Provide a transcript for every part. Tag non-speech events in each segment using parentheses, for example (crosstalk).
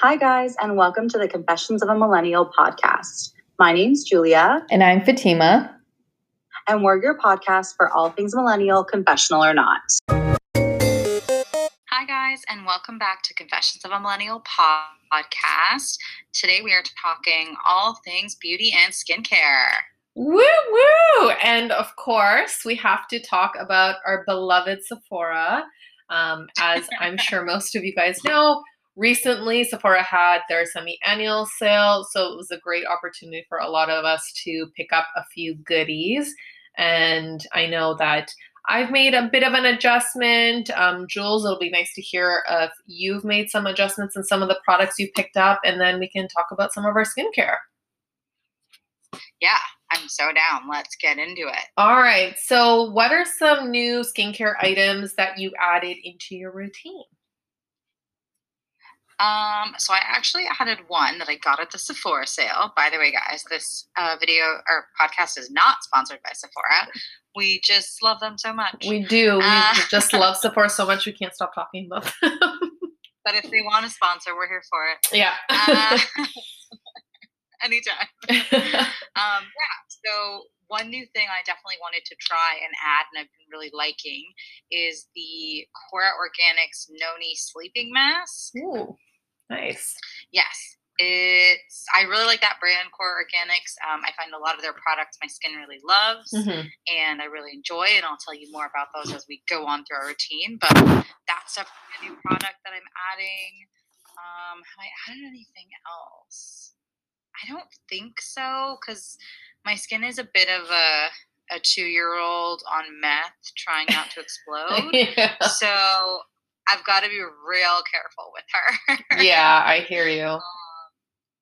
Hi, guys, and welcome to the Confessions of a Millennial podcast. My name's Julia. And I'm Fatima. And we're your podcast for all things millennial, confessional or not. Hi, guys, and welcome back to Confessions of a Millennial podcast. Today we are talking all things beauty and skincare. Woo woo! And of course, we have to talk about our beloved Sephora. Um, as I'm sure most of you guys know, recently Sephora had their semi annual sale. So it was a great opportunity for a lot of us to pick up a few goodies. And I know that I've made a bit of an adjustment. Um, Jules, it'll be nice to hear if you've made some adjustments in some of the products you picked up, and then we can talk about some of our skincare. Yeah, I'm so down. Let's get into it. All right. So, what are some new skincare items that you added into your routine? Um, so I actually added one that I got at the Sephora sale. By the way, guys, this uh, video or podcast is not sponsored by Sephora. We just love them so much. We do. Uh, we (laughs) just love Sephora so much we can't stop talking about them. but if they want to sponsor, we're here for it. Yeah. Uh, (laughs) anytime. (laughs) um, yeah. So one new thing I definitely wanted to try and add, and I've been really liking, is the Kora Organics Noni Sleeping Mask. Ooh. Nice. Yes. It's I really like that brand Kora Organics. Um, I find a lot of their products my skin really loves mm-hmm. and I really enjoy and I'll tell you more about those as we go on through our routine. But that's definitely a new product that I'm adding. Um, have I added anything else? I don't think so because my skin is a bit of a a two year old on meth trying not to (laughs) explode. yeah. So I've got to be real careful with her. (laughs) yeah, I hear you. Um,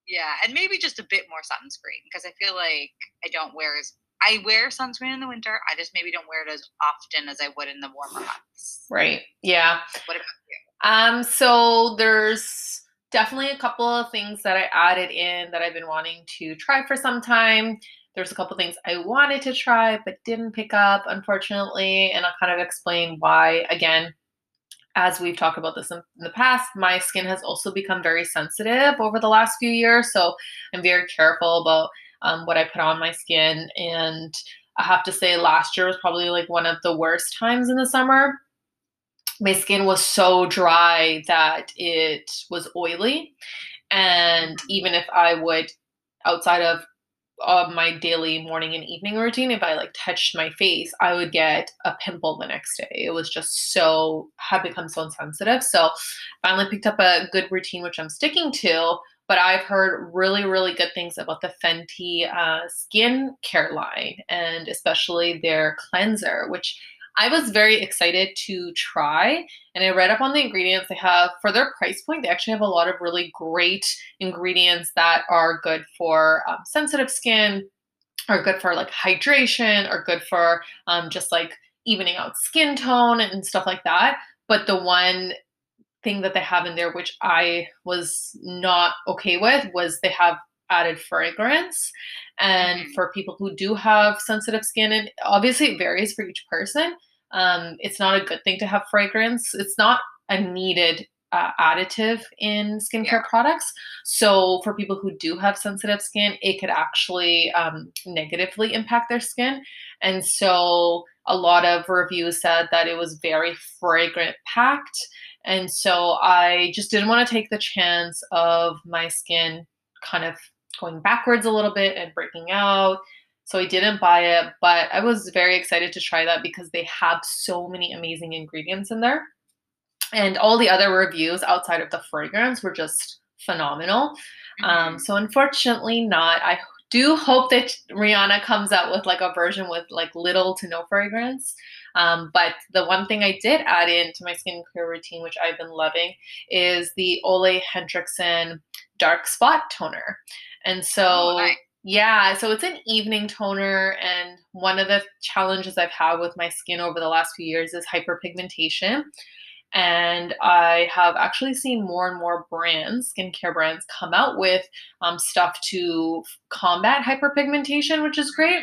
yeah, and maybe just a bit more sunscreen because I feel like I don't wear as I wear sunscreen in the winter. I just maybe don't wear it as often as I would in the warmer months. Right. Yeah. What about you? Um. So there's definitely a couple of things that I added in that I've been wanting to try for some time. There's a couple things I wanted to try but didn't pick up, unfortunately, and I'll kind of explain why. Again, as we've talked about this in, the past, my skin has also become very sensitive over the last few years. So I'm very careful about um, what I put on my skin. And I have to say, last year was probably like one of the worst times in the summer. My skin was so dry that it was oily. And even if I would, outside of of my daily morning and evening routine if i like touched my face i would get a pimple the next day. It was just so had become so insensitive. So finally picked up a good routine which i'm sticking to but i've heard really really good things about the fenty uh, skin care line and especially their cleanser which I was very excited to try and I read up on the ingredients they have for their price point. They actually have a lot of really great ingredients that are good for um, sensitive skin, are good for like hydration, are good for um, just like evening out skin tone and stuff like that. But the one thing that they have in there, which I was not okay with, was they have added fragrance. And mm-hmm. for people who do have sensitive skin, and obviously it varies for each person, um, it's not a good thing to have fragrance. It's not a needed uh, additive in skincare yeah. products. So for people who do have sensitive skin, it could actually um, negatively impact their skin. And so a lot of reviews said that it was very fragrant packed. And so I just didn't want to take the chance of my skin kind of going backwards a little bit and breaking out. So I didn't buy it, but I was very excited to try that because they have so many amazing ingredients in there. And all the other reviews outside of the fragrance were just phenomenal. Um, mm-hmm. Um, so unfortunately, not. I do hope that Rihanna comes out with like a version with like little to no fragrance. Um, but the one thing I did add into my skincare routine, which I've been loving, is the Ole Henriksen Dark Spot Toner. And so, oh, nice. yeah, so it's an evening toner. And one of the challenges I've had with my skin over the last few years is hyperpigmentation. And I have actually seen more and more brands, skincare brands, come out with um, stuff to combat hyperpigmentation, which is great.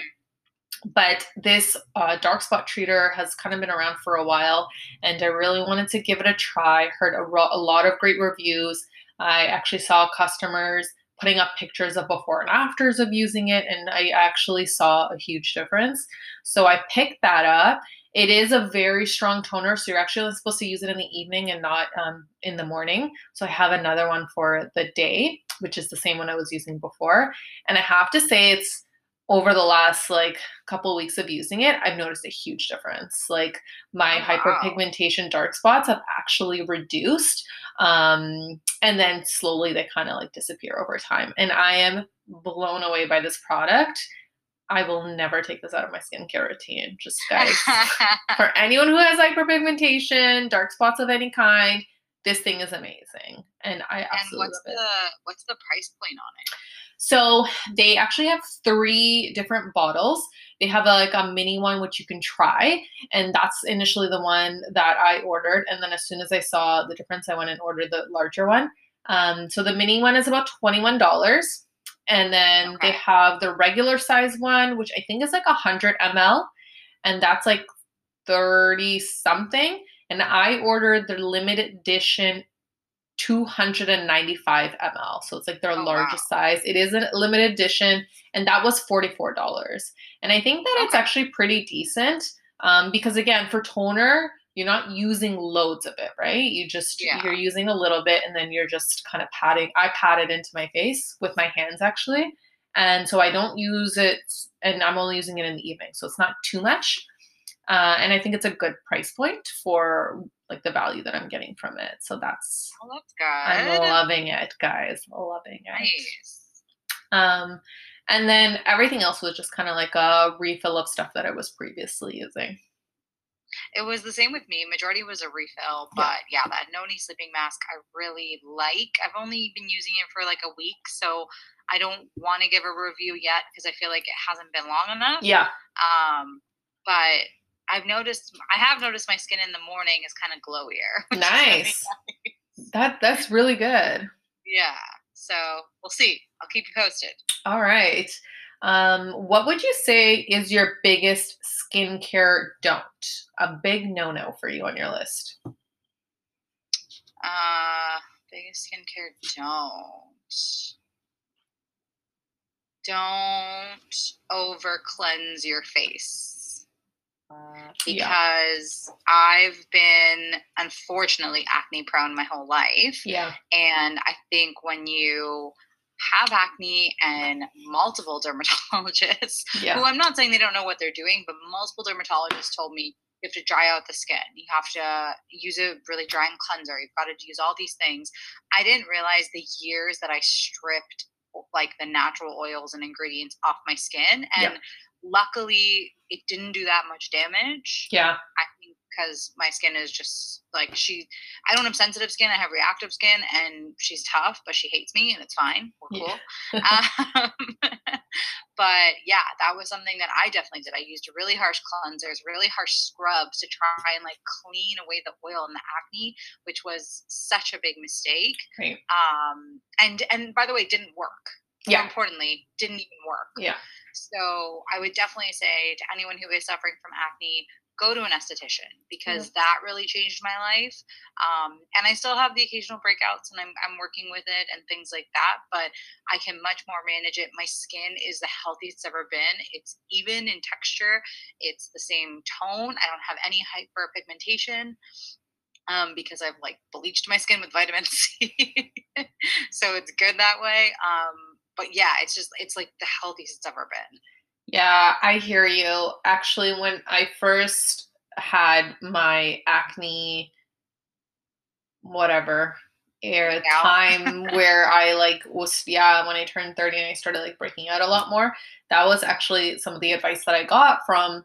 But this uh, dark spot treater has kind of been around for a while, and I really wanted to give it a try. Heard a, ro- a lot of great reviews. I actually saw customers putting up pictures of before and afters of using it, and I actually saw a huge difference. So I picked that up. It is a very strong toner, so you're actually supposed to use it in the evening and not um, in the morning. So I have another one for the day, which is the same one I was using before. And I have to say, it's over the last like couple weeks of using it, I've noticed a huge difference. Like my oh, wow. hyperpigmentation dark spots have actually reduced. Um, and then slowly they kind of like disappear over time. And I am blown away by this product. I will never take this out of my skincare routine. Just guys, (laughs) for anyone who has hyperpigmentation, dark spots of any kind, this thing is amazing, and I absolutely and what's love the what's the price point on it? So they actually have three different bottles. They have a, like a mini one which you can try, and that's initially the one that I ordered. And then as soon as I saw the difference, I went and ordered the larger one. Um, so the mini one is about twenty one dollars, and then okay. they have the regular size one, which I think is like hundred ml, and that's like thirty something. And I ordered the limited edition 295 ml. So it's like their oh, largest wow. size. It is a limited edition, and that was $44. And I think that okay. it's actually pretty decent um, because, again, for toner, you're not using loads of it, right? You just, yeah. you're using a little bit and then you're just kind of patting. I pat it into my face with my hands actually. And so I don't use it, and I'm only using it in the evening. So it's not too much. Uh, and I think it's a good price point for like the value that I'm getting from it. So that's oh, that's good. I'm loving it, guys. Loving it. Nice. Um, and then everything else was just kind of like a refill of stuff that I was previously using. It was the same with me. Majority was a refill, but yeah, yeah that Noni sleeping mask I really like. I've only been using it for like a week, so I don't want to give a review yet because I feel like it hasn't been long enough. Yeah. Um, but I've noticed I have noticed my skin in the morning is kind of glowier. (laughs) Nice. Nice. That that's really good. Yeah. So we'll see. I'll keep you posted. All right. Um, what would you say is your biggest skincare don't? A big no no for you on your list. Uh, biggest skincare don't. Don't over cleanse your face because yeah. I've been unfortunately acne prone my whole life. Yeah. And I think when you have acne and multiple dermatologists, (laughs) yeah. who I'm not saying they don't know what they're doing, but multiple dermatologists told me you have to dry out the skin. You have to use a really drying cleanser. You've got to use all these things. I didn't realize the years that I stripped like the natural oils and ingredients off my skin. And luckily it didn't do that much damage. Yeah. I think because my skin is just like she I don't have sensitive skin, I have reactive skin and she's tough, but she hates me and it's fine. We're cool. Yeah. (laughs) um, (laughs) but yeah, that was something that I definitely did. I used really harsh cleansers, really harsh scrubs to try and like clean away the oil and the acne, which was such a big mistake. Right. Um and and by the way, didn't work. More yeah. importantly, didn't even work. Yeah. So I would definitely say to anyone who is suffering from acne, go to an esthetician because mm-hmm. that really changed my life. Um, and I still have the occasional breakouts and I'm, I'm working with it and things like that, but I can much more manage it. My skin is the healthiest it's ever been. It's even in texture, it's the same tone. I don't have any hyperpigmentation. Um, because I've like bleached my skin with vitamin (laughs) C, so it's good that way. Um, but yeah, it's just it's like the healthiest it's ever been. Yeah, I hear you. Actually, when I first had my acne, whatever, era time (laughs) where I like was yeah, when I turned 30 and I started like breaking out a lot more, that was actually some of the advice that I got from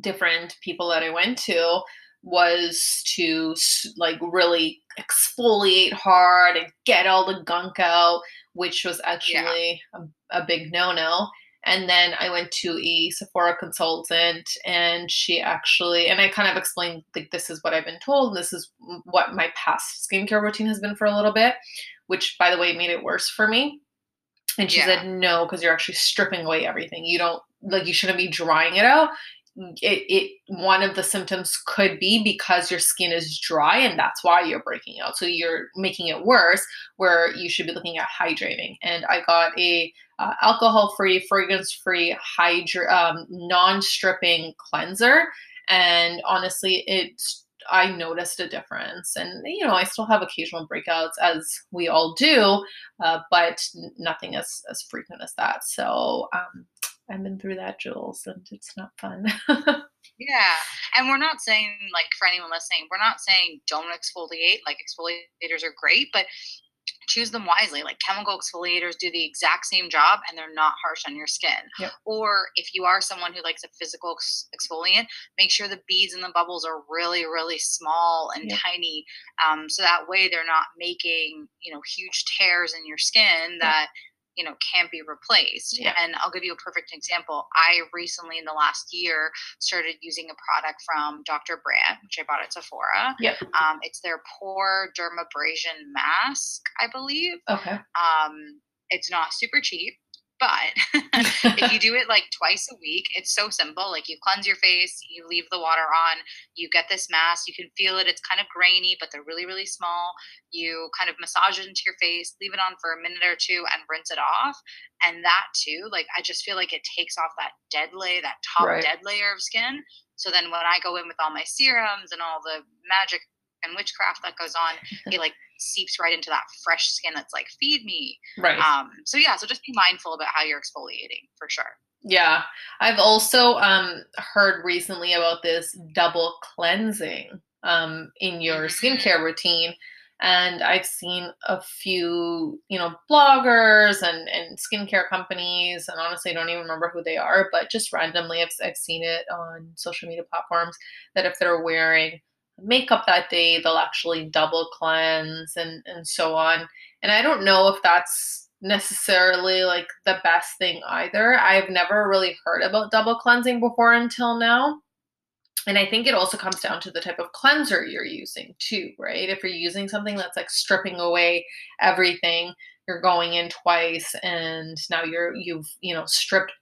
different people that I went to was to like really exfoliate hard and get all the gunk out which was actually yeah. a, a big no no. And then I went to a Sephora consultant, and she actually, and I kind of explained, like, this is what I've been told, this is what my past skincare routine has been for a little bit, which, by the way, made it worse for me. And she yeah. said, no, because you're actually stripping away everything. You don't, like, you shouldn't be drying it out. It, it one of the symptoms could be because your skin is dry and that's why you're breaking out. So you're making it worse where you should be looking at hydrating. And i got a uh, alcohol free fragrance free hydra um, non-stripping cleanser. And honestly it's I noticed a difference. And, you know, I still have occasional breakouts as we all do, uh, but nothing as, as frequent as that. So um, I've been through that, Jules, and it's not fun. (laughs) yeah. And we're not saying, like, for anyone listening, we're not saying don't exfoliate. Like, exfoliators are great, but choose them wisely. Like chemical exfoliators do the exact same job and they're not harsh on your skin. Yep. Or if you are someone who likes a physical exfoliant, make sure the beads and the bubbles are really, really small and yep. tiny. Um, so that way they're not making, you know, huge tears in your skin that. Yep you know can't be replaced. Yeah. and i'll give you a perfect example. I recently in the last year started using a product from dr brandt which i bought at sephora. Yep. Um, it's their pore dermabrasion mask i believe. Okay. Um, it's not super cheap but (laughs) if you (laughs) do it like twice a week, it's so simple. Like you cleanse your face, you leave the water on, you get this mask, you can feel it. It's kind of grainy, but they're really, really small. You kind of massage it into your face, leave it on for a minute or two, and rinse it off. And that too, like I just feel like it takes off that dead layer, that top right. dead layer of skin. So then when I go in with all my serums and all the magic and witchcraft that goes on, (laughs) it like seeps right into that fresh skin that's like, feed me. Right. Um, so yeah, so just be mindful about how you're exfoliating for sure. Yeah. I've also um heard recently about this double cleansing um in your mm-hmm. skincare routine. And I've seen a few, you know, bloggers and, and skincare companies, and honestly, I don't even remember who they are, but just randomly, I've, I've seen it on social media platforms that if they're wearing makeup that day, they'll actually double cleanse and, and so on. And I don't know if that's necessarily like the best thing either. I've never really heard about double cleansing before until now. And I think it also comes down to the type of cleanser you're using too, right? If you're using something that's like stripping away everything, you're going in twice and now you're you've, you know, stripped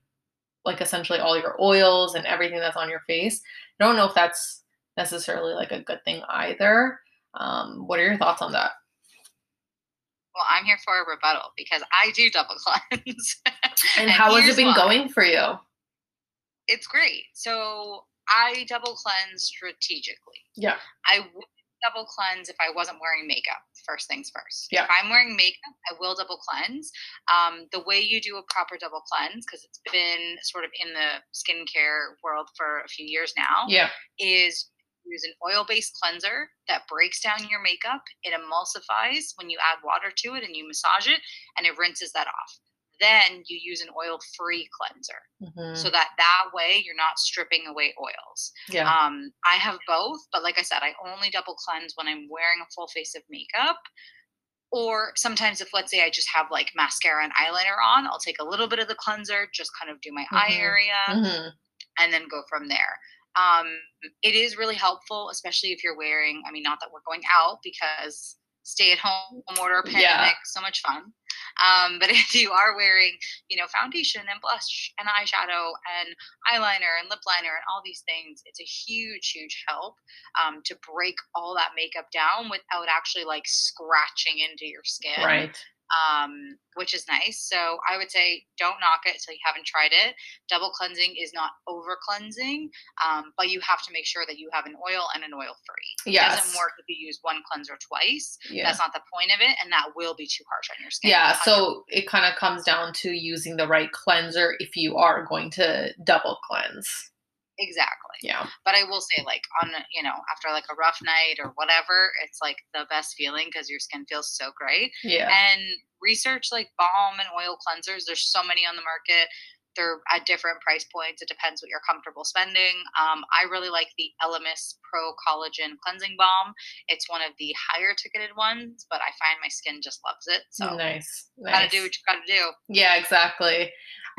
like essentially all your oils and everything that's on your face. I don't know if that's necessarily like a good thing either. Um, what are your thoughts on that? Well, I'm here for a rebuttal because I do double (laughs) cleanse. and, and how has it been why. going for you? It's great. So I double cleanse strategically. Yeah. I would double cleanse if I wasn't wearing makeup. First things first. Yeah. If I'm wearing makeup, I will double cleanse. Um, the way you do a proper double cleanse, because it's been sort of in the skincare world for a few years now, yeah, is use an oil based cleanser that breaks down your makeup. It emulsifies when you add water to it and you massage it, and it rinses that off. Then you use an oil free cleanser mm-hmm. so that that way you're not stripping away oils. Yeah. Um, I have both, but like I said, I only double cleanse when I'm wearing a full face of makeup. Or sometimes, if let's say I just have like mascara and eyeliner on, I'll take a little bit of the cleanser, just kind of do my mm-hmm. eye area, mm-hmm. and then go from there. Um, it is really helpful, especially if you're wearing, I mean, not that we're going out because stay at home order pandemic, yeah. so much fun. Um, but (laughs) if you are wearing, you know, foundation and blush and eyeshadow and eyeliner and lip liner and all these things, it's a huge, huge help um, to break all that makeup down without actually like scratching into your skin. Right um, which is nice. So I would say don't knock it until you haven't tried it. Double cleansing is not over cleansing, um, but you have to make sure that you have an oil and an oil free. Yes. It doesn't work if you use one cleanser twice. Yeah. That's not the point of it, and that will be too harsh on your skin. Yeah, so it kind of comes down to using the right cleanser if you are going to double cleanse. Exactly. Yeah. But I will say, like, on, you know, after like a rough night or whatever, it's like the best feeling because your skin feels so great. Yeah. And research like balm and oil cleansers. There's so many on the market. They're at different price points. It depends what you're comfortable spending. Um, I really like the Elemis Pro Collagen Cleansing Balm. It's one of the higher ticketed ones, but I find my skin just loves it. So nice. nice. Gotta do what you gotta do. Yeah, exactly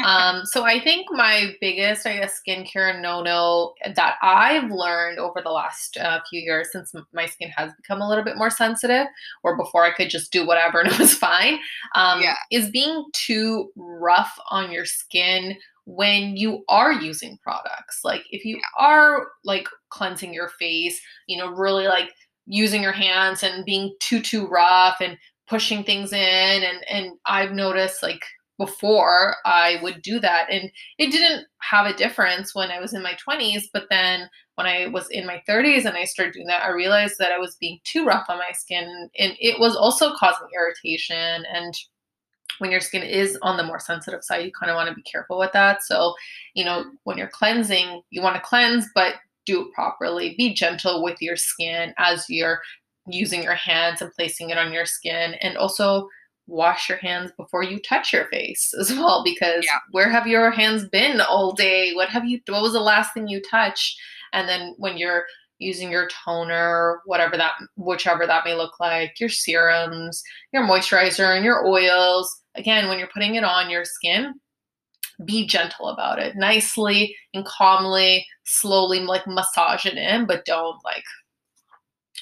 um, so I think my biggest, I guess, skincare no-no that I've learned over the last uh, few years, since my skin has become a little bit more sensitive, or before I could just do whatever and (laughs) it was fine, um, yeah. is being too rough on your skin when you are using products. Like if you are like cleansing your face, you know, really like using your hands and being too too rough and pushing things in and and I've noticed like before I would do that and it didn't have a difference when I was in my 20s but then when I was in my 30s and I started doing that I realized that I was being too rough on my skin and it was also causing irritation and when your skin is on the more sensitive side, you kind of want to be careful with that. So, you know, when you're cleansing, you want to cleanse, but do it properly. Be gentle with your skin as you're using your hands and placing it on your skin. And also wash your hands before you touch your face as well, because yeah. where have your hands been all day? What have you, what was the last thing you touched? And then when you're using your toner, whatever that, whichever that may look like, your serums, your moisturizer, and your oils. Again, when you're putting it on your skin, be gentle about it, nicely and calmly, slowly, like massage it in, but don't like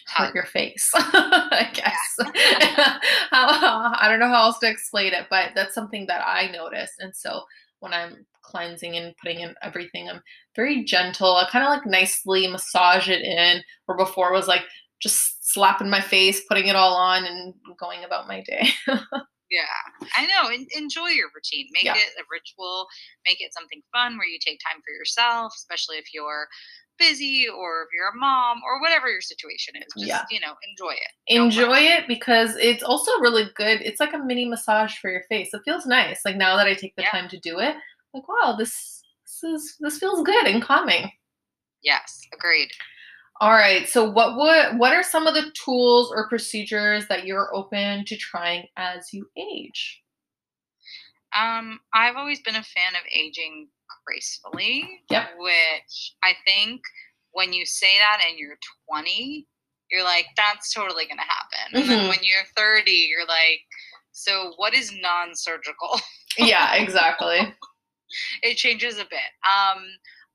hurt your face. (laughs) I guess (laughs) (laughs) I don't know how else to explain it, but that's something that I noticed, and so when I'm cleansing and putting in everything. I'm very gentle. I kind of like nicely massage it in, where before was like just slapping my face, putting it all on, and going about my day. yeah, I know. enjoy your routine. Make yeah. it a ritual. Make it something fun where you take time for yourself, especially if you're busy or if you're a mom or whatever your situation is. Just, yeah. you know, enjoy it. Enjoy it because it's also really good. It's like a mini massage for your face. It feels nice. Like now that I take the yeah. time to do it, like, wow, this this is this feels good and calming. Yes, agreed. All right. So what would what are some of the tools or procedures that you're open to trying as you age? Um, I've always been a fan of aging gracefully. Yep. Which I think when you say that and you're 20, you're like, that's totally gonna happen. Mm-hmm. And then when you're 30, you're like, so what is non-surgical? yeah, (laughs) exactly. it changes a bit. Um,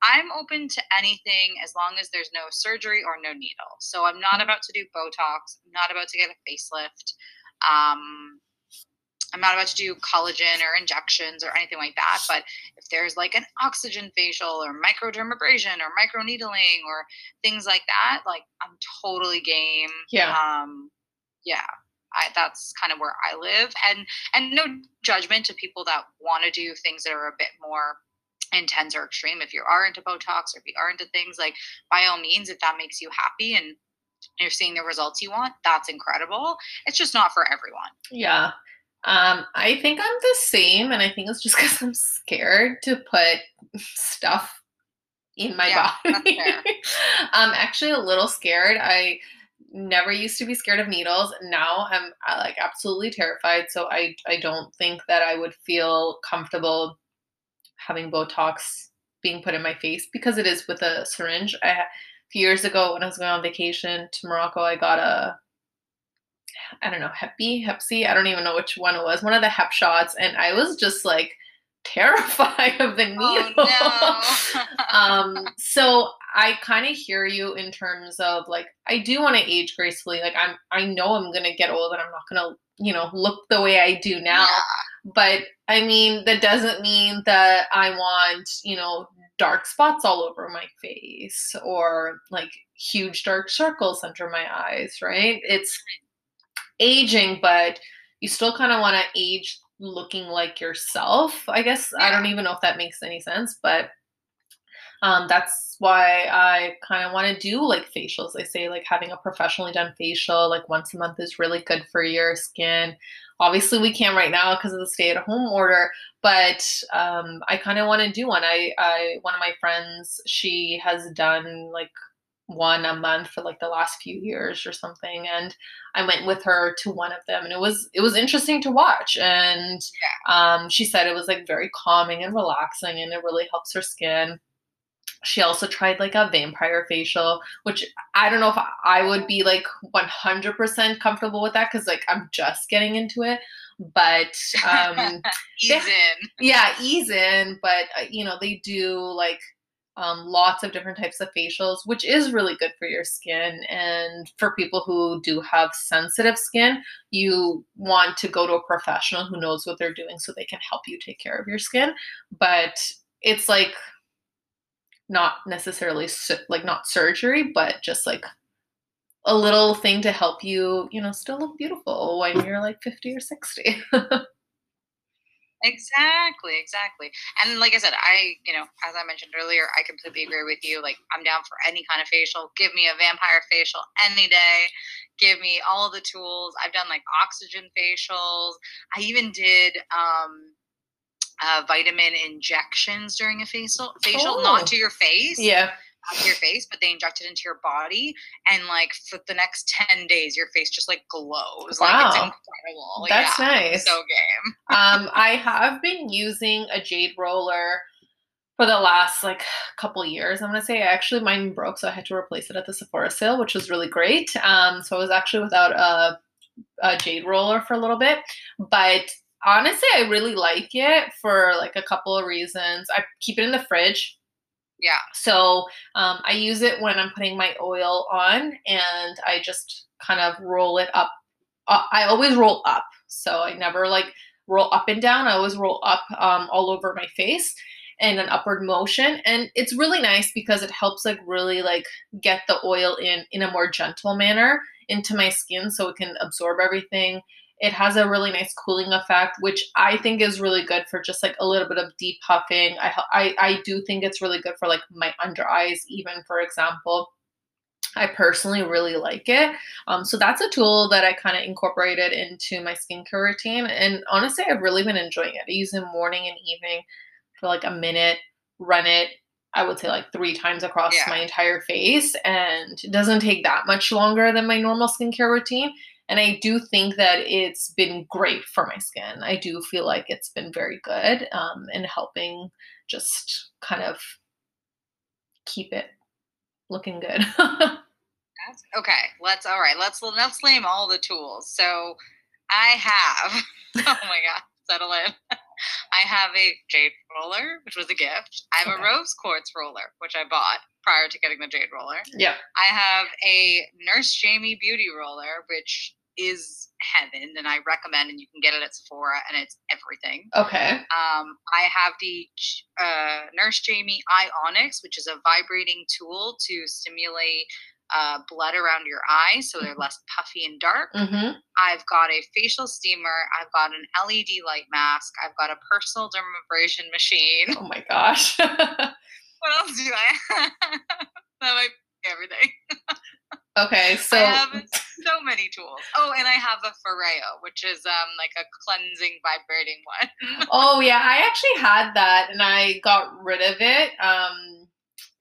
I'm open to anything as long as there's no surgery or no needle. So I'm not about to do Botox. I'm not about to get a facelift. Um, I'm not about to do collagen or injections or anything like that. But if there's like an oxygen facial or microdermabrasion or micro needling or things like that, like I'm totally game. Yeah. Um, yeah. I, that's kind of where I live, and and no judgment to people that want to do things that are a bit more intense or extreme. If you are into Botox or if you are into things like, by all means, if that makes you happy and you're seeing the results you want, that's incredible. It's just not for everyone. Yeah. Um, I think I'm the same, and I think it's just (laughs) because I'm scared to put stuff in my yeah, body. (laughs) I'm actually a little scared. I never used to be scared of needles. Now I'm like absolutely terrified. So I I don't think that I would feel comfortable having Botox being put in my face because it is with a syringe. I a few years ago when I was going on vacation to Morocco, I got a I don't know, Hep B, Hep C, I don't even know which one it was, one of the Hep shots, and I was just like (laughs) terrified of the needle. Oh, no. (laughs) um, so I kind of hear you in terms of like I do want to age gracefully. Like I'm I know I'm gonna get old and I'm not gonna, you know, look the way I do now. Yeah. But I mean that doesn't mean that I want, you know, dark spots all over my face or like huge dark circles under my eyes, right? It's aging, but you still kind of want to age looking like yourself. I guess yeah. I don't even know if that makes any sense, but um, that's why I kind of want to do like facials. They say like having a professionally done facial like once a month is really good for your skin. Obviously, we can't right now because of the stay-at-home order, but um, I kind of want to do one. I, I one of my friends she has done like one a month for like the last few years or something and i went with her to one of them and it was it was interesting to watch and um, she said it was like very calming and relaxing and it really helps her skin. She also tried like a vampire facial which i don't know if i would be like 100% comfortable with that because like i'm just getting into it but um (laughs) ease they, in. Yeah ease in but uh, you know they do like um, lots of different types of facials, which is really good for your skin. And for people who do have sensitive skin, you want to go to a professional who knows what they're doing so they can help you take care of your skin. But it's like not necessarily like not surgery, but just like a little thing to help you, you know, still look beautiful when you're like 50 or 60. (laughs) Exactly, exactly. And like I said, I, you know, as I mentioned earlier, I completely agree with you. Like, I'm down for any kind of facial. Give me a vampire facial any day. Give me all the tools. I've done like oxygen facials. I even did um uh, vitamin injections during a facial facial, oh. not to your face. Yeah of your face, but they inject it into your body, and like for the next ten days, your face just like glows. Wow, like, it's incredible. That's yeah, nice. So game. um, I have been using a jade roller for the last like couple years. I'm gonna say actually mine broke, so I had to replace it at the Sephora sale, which was really great. Um, so I was actually without a, a jade roller for a little bit, but honestly, I really like it for like a couple of reasons. I keep it in the fridge yeah. So um, I use it when I'm putting my oil on and I just kind of roll it up. Uh, I always roll up. So I never like roll up and down. I always roll up um, all over my face in an upward motion. And it's really nice because it helps like really like get the oil in in a more gentle manner into my skin so it can absorb everything it has a really nice cooling effect, which I think is really good for just like a little bit of deep puffing. I, I, I do think it's really good for like my under eyes, even for example. I personally really like it. Um, so that's a tool that I kind of incorporated into my skincare routine. And honestly, I've really been enjoying it. I use it morning and evening for like a minute, run it. I would say like three times across yeah. my entire face, and it doesn't take that much longer than my normal skincare routine. And I do think that it's been great for my skin. I do feel like it's been very good um, in helping just kind of keep it looking good. (laughs) okay, let's all right. Let's let's name all the tools. So I have. (laughs) oh my god, settle in. (laughs) I have a jade roller, which was a gift. I have okay. a rose quartz roller, which I bought prior to getting the jade roller. Yeah. I have a Nurse Jamie beauty roller, which is heaven and I recommend and you can get it at Sephora and it's everything. Okay. Um, I have the uh, Nurse Jamie Onyx, which is a vibrating tool to stimulate uh, blood around your eyes so they're less puffy and dark. Mm-hmm. I've got a facial steamer. I've got an LED light mask. I've got a personal dermabrasion machine. Oh my gosh. (laughs) what else do I have? (laughs) that might be everything. Okay, (laughs) so I have so many tools. Oh, and I have a Foreo, which is um like a cleansing vibrating one. oh yeah, I actually had that and I got rid of it. Um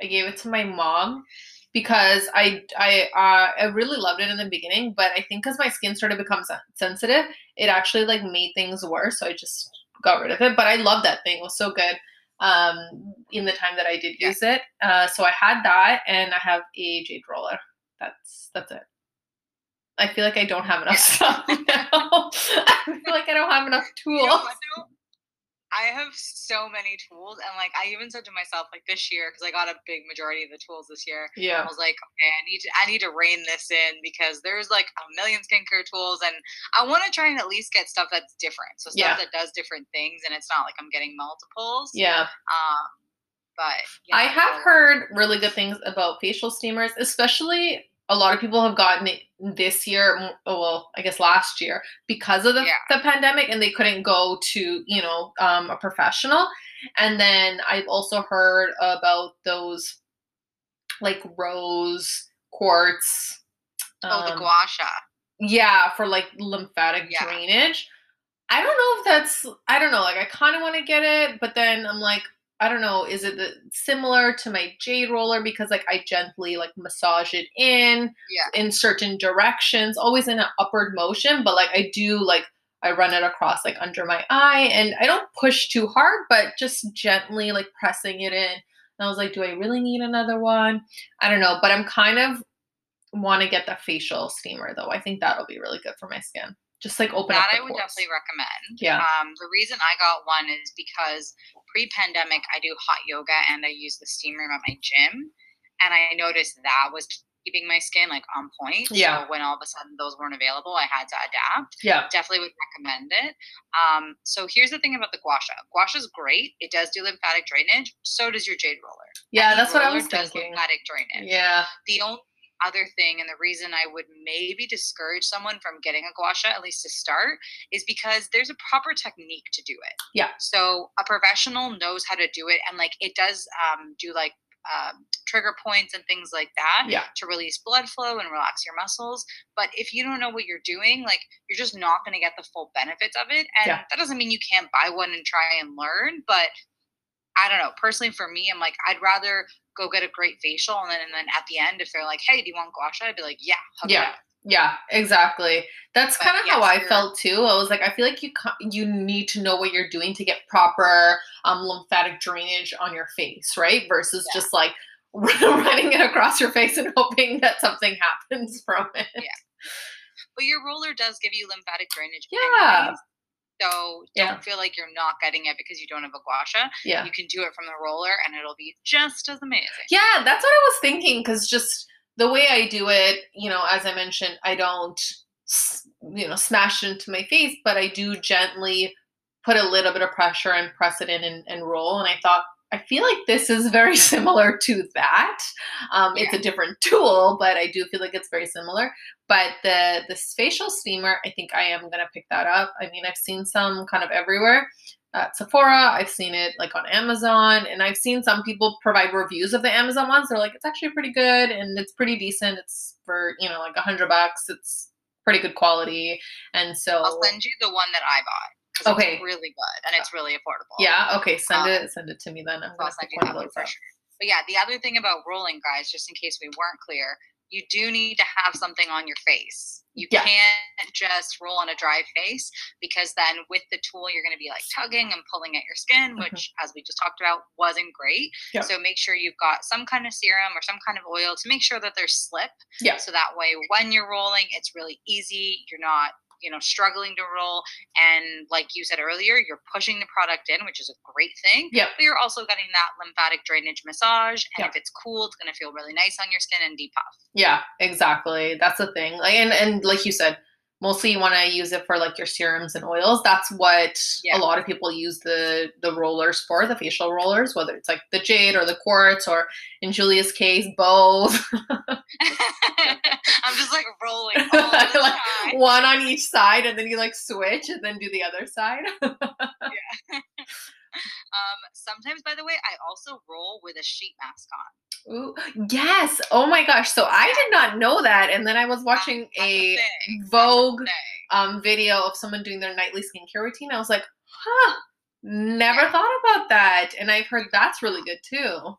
I gave it to my mom because I I uh, I really loved it in the beginning, but I think because my skin started to become sensitive, it actually like made things worse. So I just got rid of it. But I love that thing; it was so good um, in the time that I did yeah. use it. Uh, so I had that, and I have a jade roller that's that's it. I feel like I don't have enough stuff (laughs) now. I feel like I don't have enough tools. You know I have so many tools, and like I even said to myself, like this year, because I got a big majority of the tools this year. Yeah, I was like, okay, I need to, I need to rein this in because there's like a million skincare tools, and I want to try and at least get stuff that's different. So stuff yeah. that does different things, and it's not like I'm getting multiples. Yeah. Um, but I have heard really good things about facial steamers, especially a lot of people have gotten it this year oh, well i guess last year because of the, yeah. the pandemic and they couldn't go to you know um, a professional and then i've also heard about those like rose quartz oh the um, gua sha yeah for like lymphatic yeah. drainage i don't know if that's i don't know like i kind of want to get it but then i'm like I don't know, is it the, similar to my jade roller because like I gently like massage it in yeah. in certain directions, always in an upward motion, but like I do like I run it across like under my eye and I don't push too hard, but just gently like pressing it in. And I was like, do I really need another one? I don't know, but I'm kind of want to get the facial steamer though. I think that'll be really good for my skin just like open that I would pores. definitely recommend. Yeah. Um, the reason I got one is because pre-pandemic I do hot yoga and I use the steam room at my gym, and I noticed that was keeping my skin like on point. Yeah. So when all of a sudden those weren't available, I had to adapt. Yeah. Definitely would recommend it. Um, so here's the thing about the gua sha. Gua sha is great. It does do lymphatic drainage. So does your jade roller. Yeah, Any that's what I was does thinking. lymphatic drainage. Yeah. The only other thing and the reason I would maybe discourage someone from getting a gua sha, at least to start, is because there's a proper technique to do it. Yeah. So a professional knows how to do it, and like it does um, do like um, trigger points and things like that Yeah. to release blood flow and relax your muscles. But if you don't know what you're doing, like you're just not going to get the full benefits of it. And Yeah. that doesn't mean you can't buy one and try and learn, but I don't know. Personally, for me, I'm like, I'd rather go get a great facial, and then and then at the end, if they're like, "Hey, do you want gua sha?" I'd be like, "Yeah, Yeah. Yeah, exactly. That's kind of how I felt too. I was like, I feel like you you need to know what you're doing to get proper um, lymphatic drainage on your face, right? Versus Yeah. just like (laughs) running it across your face and (laughs) hoping that something happens from it. Yeah. But your roller does give you lymphatic drainage. Yeah. anyways, So don't Yeah. feel like you're not getting it because you don't have a gua sha. Yeah. You can do it from the roller, and it'll be just as amazing. Yeah, that's what I was thinking because just the way I do it, you know, as I mentioned, I don't, you know, smash it into my face, but I do gently put a little bit of pressure and press it in and, and roll. And I thought, I feel like this is very (laughs) similar to that. Um, It's a different tool, but I do feel like it's very similar. But the this facial steamer, I think I am gonna pick that up. I mean, I've seen some kind of everywhere at Sephora. I've seen it like on Amazon, and I've seen some people provide reviews of the Amazon ones. They're like, it's actually pretty good and it's pretty decent. It's for you know like a hundred bucks. It's pretty good quality, and so I'll send you the one that I bought. Okay. It's really good and it's really affordable. yeah, okay, send Um, it send it to me then. I'm gonna send you one that of for sure. But yeah, the other thing about rolling, guys, just in case we weren't clear, you do need to have something on your face. You Yeah. can't just roll on a dry face because then with the tool you're going to be like tugging and pulling at your skin, Mhm. which, as we just talked about, wasn't great. Yeah. So make sure you've got some kind of serum or some kind of oil to make sure that there's slip. Yeah. So that way, when you're rolling, it's really easy. You're not you know struggling to roll and like you said earlier you're pushing the product in which is a great thing yeah but you're also getting that lymphatic drainage massage and Yeah. if it's cool it's going to feel really nice on your skin and depuff Yeah, exactly. That's the thing. Like and and like you said, mostly you want to use it for like your serums and oils. That's what Yeah. a lot of people use the the rollers for, the facial rollers, whether it's like the jade or the quartz or in Julia's case both. (laughs) (laughs) i'm just like rolling (laughs) Like. One on each side and then you like switch and then do the other side. Um sometimes by the way i also roll with a sheet mask on Ooh, yes. Oh my gosh. So I did not know that and then I was watching That's a. That's a Vogue thing. um, video of someone doing their nightly skincare routine. I was like, huh, never Yeah. thought about that. And I've heard that's really good too.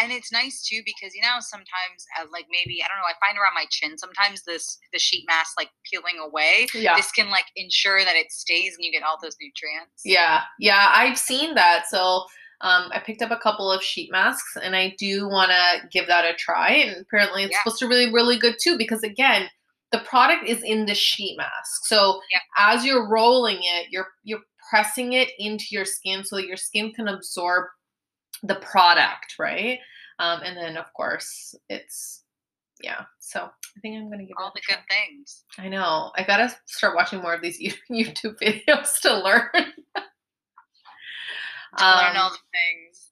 And it's nice too because you know sometimes uh, like maybe i don't know i find around my chin sometimes this the sheet mask like peeling away Yeah. this can like ensure that it stays and you get all those nutrients Yeah. Yeah. I've seen that. So um, I picked up a couple of sheet masks and I do want to give that a try. And apparently it's Yeah. supposed to really, really good too because again, the product is in the sheet mask. So Yeah. as you're rolling it, you're you're pressing it into your skin so that your skin can absorb the product, right? Um, and then of course it's yeah. So I think I'm gonna give all the try. good things I know. I gotta start watching more of these (laughs) YouTube videos to learn. (laughs) to learn Um, all the things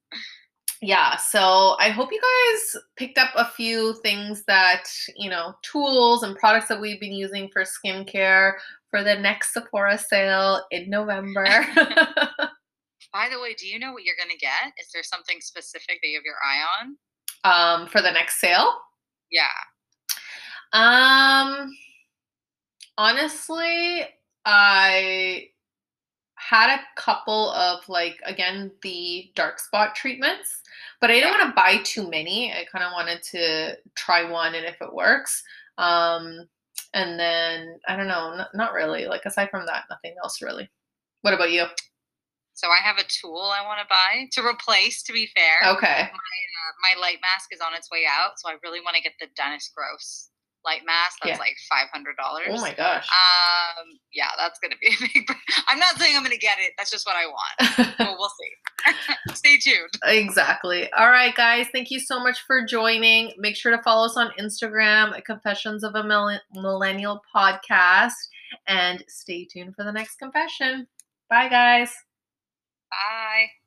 yeah so i hope you guys picked up a few things that you know tools and products that we've been using for skincare for the next sephora sale in november (laughs) by the way do you know what you're gonna get? Is there something specific that you have your eye on? Um for the next sale? Yeah. Um honestly i had a couple of like again the dark spot treatments but i didn't Yeah. want to buy too many. I kind of wanted to try one and if it works um and then i don't know not, not really. Like aside from that nothing else really. What about you so i have a tool i want to buy to replace to be fair okay uh, my light mask is on its way out so i really want to get the dennis gross light mask that's Yeah. like five hundred dollars. Oh my gosh. Um, yeah, that's gonna be (laughs) a big. I'm not saying I'm gonna get it. That's just what I want. But we'll see. (laughs) Stay tuned. Exactly. All right, guys. Thank you so much for joining. Make sure to follow us on Instagram Confessions of a Mill- Millennial Podcast and stay tuned for the next confession. Bye, guys. Bye.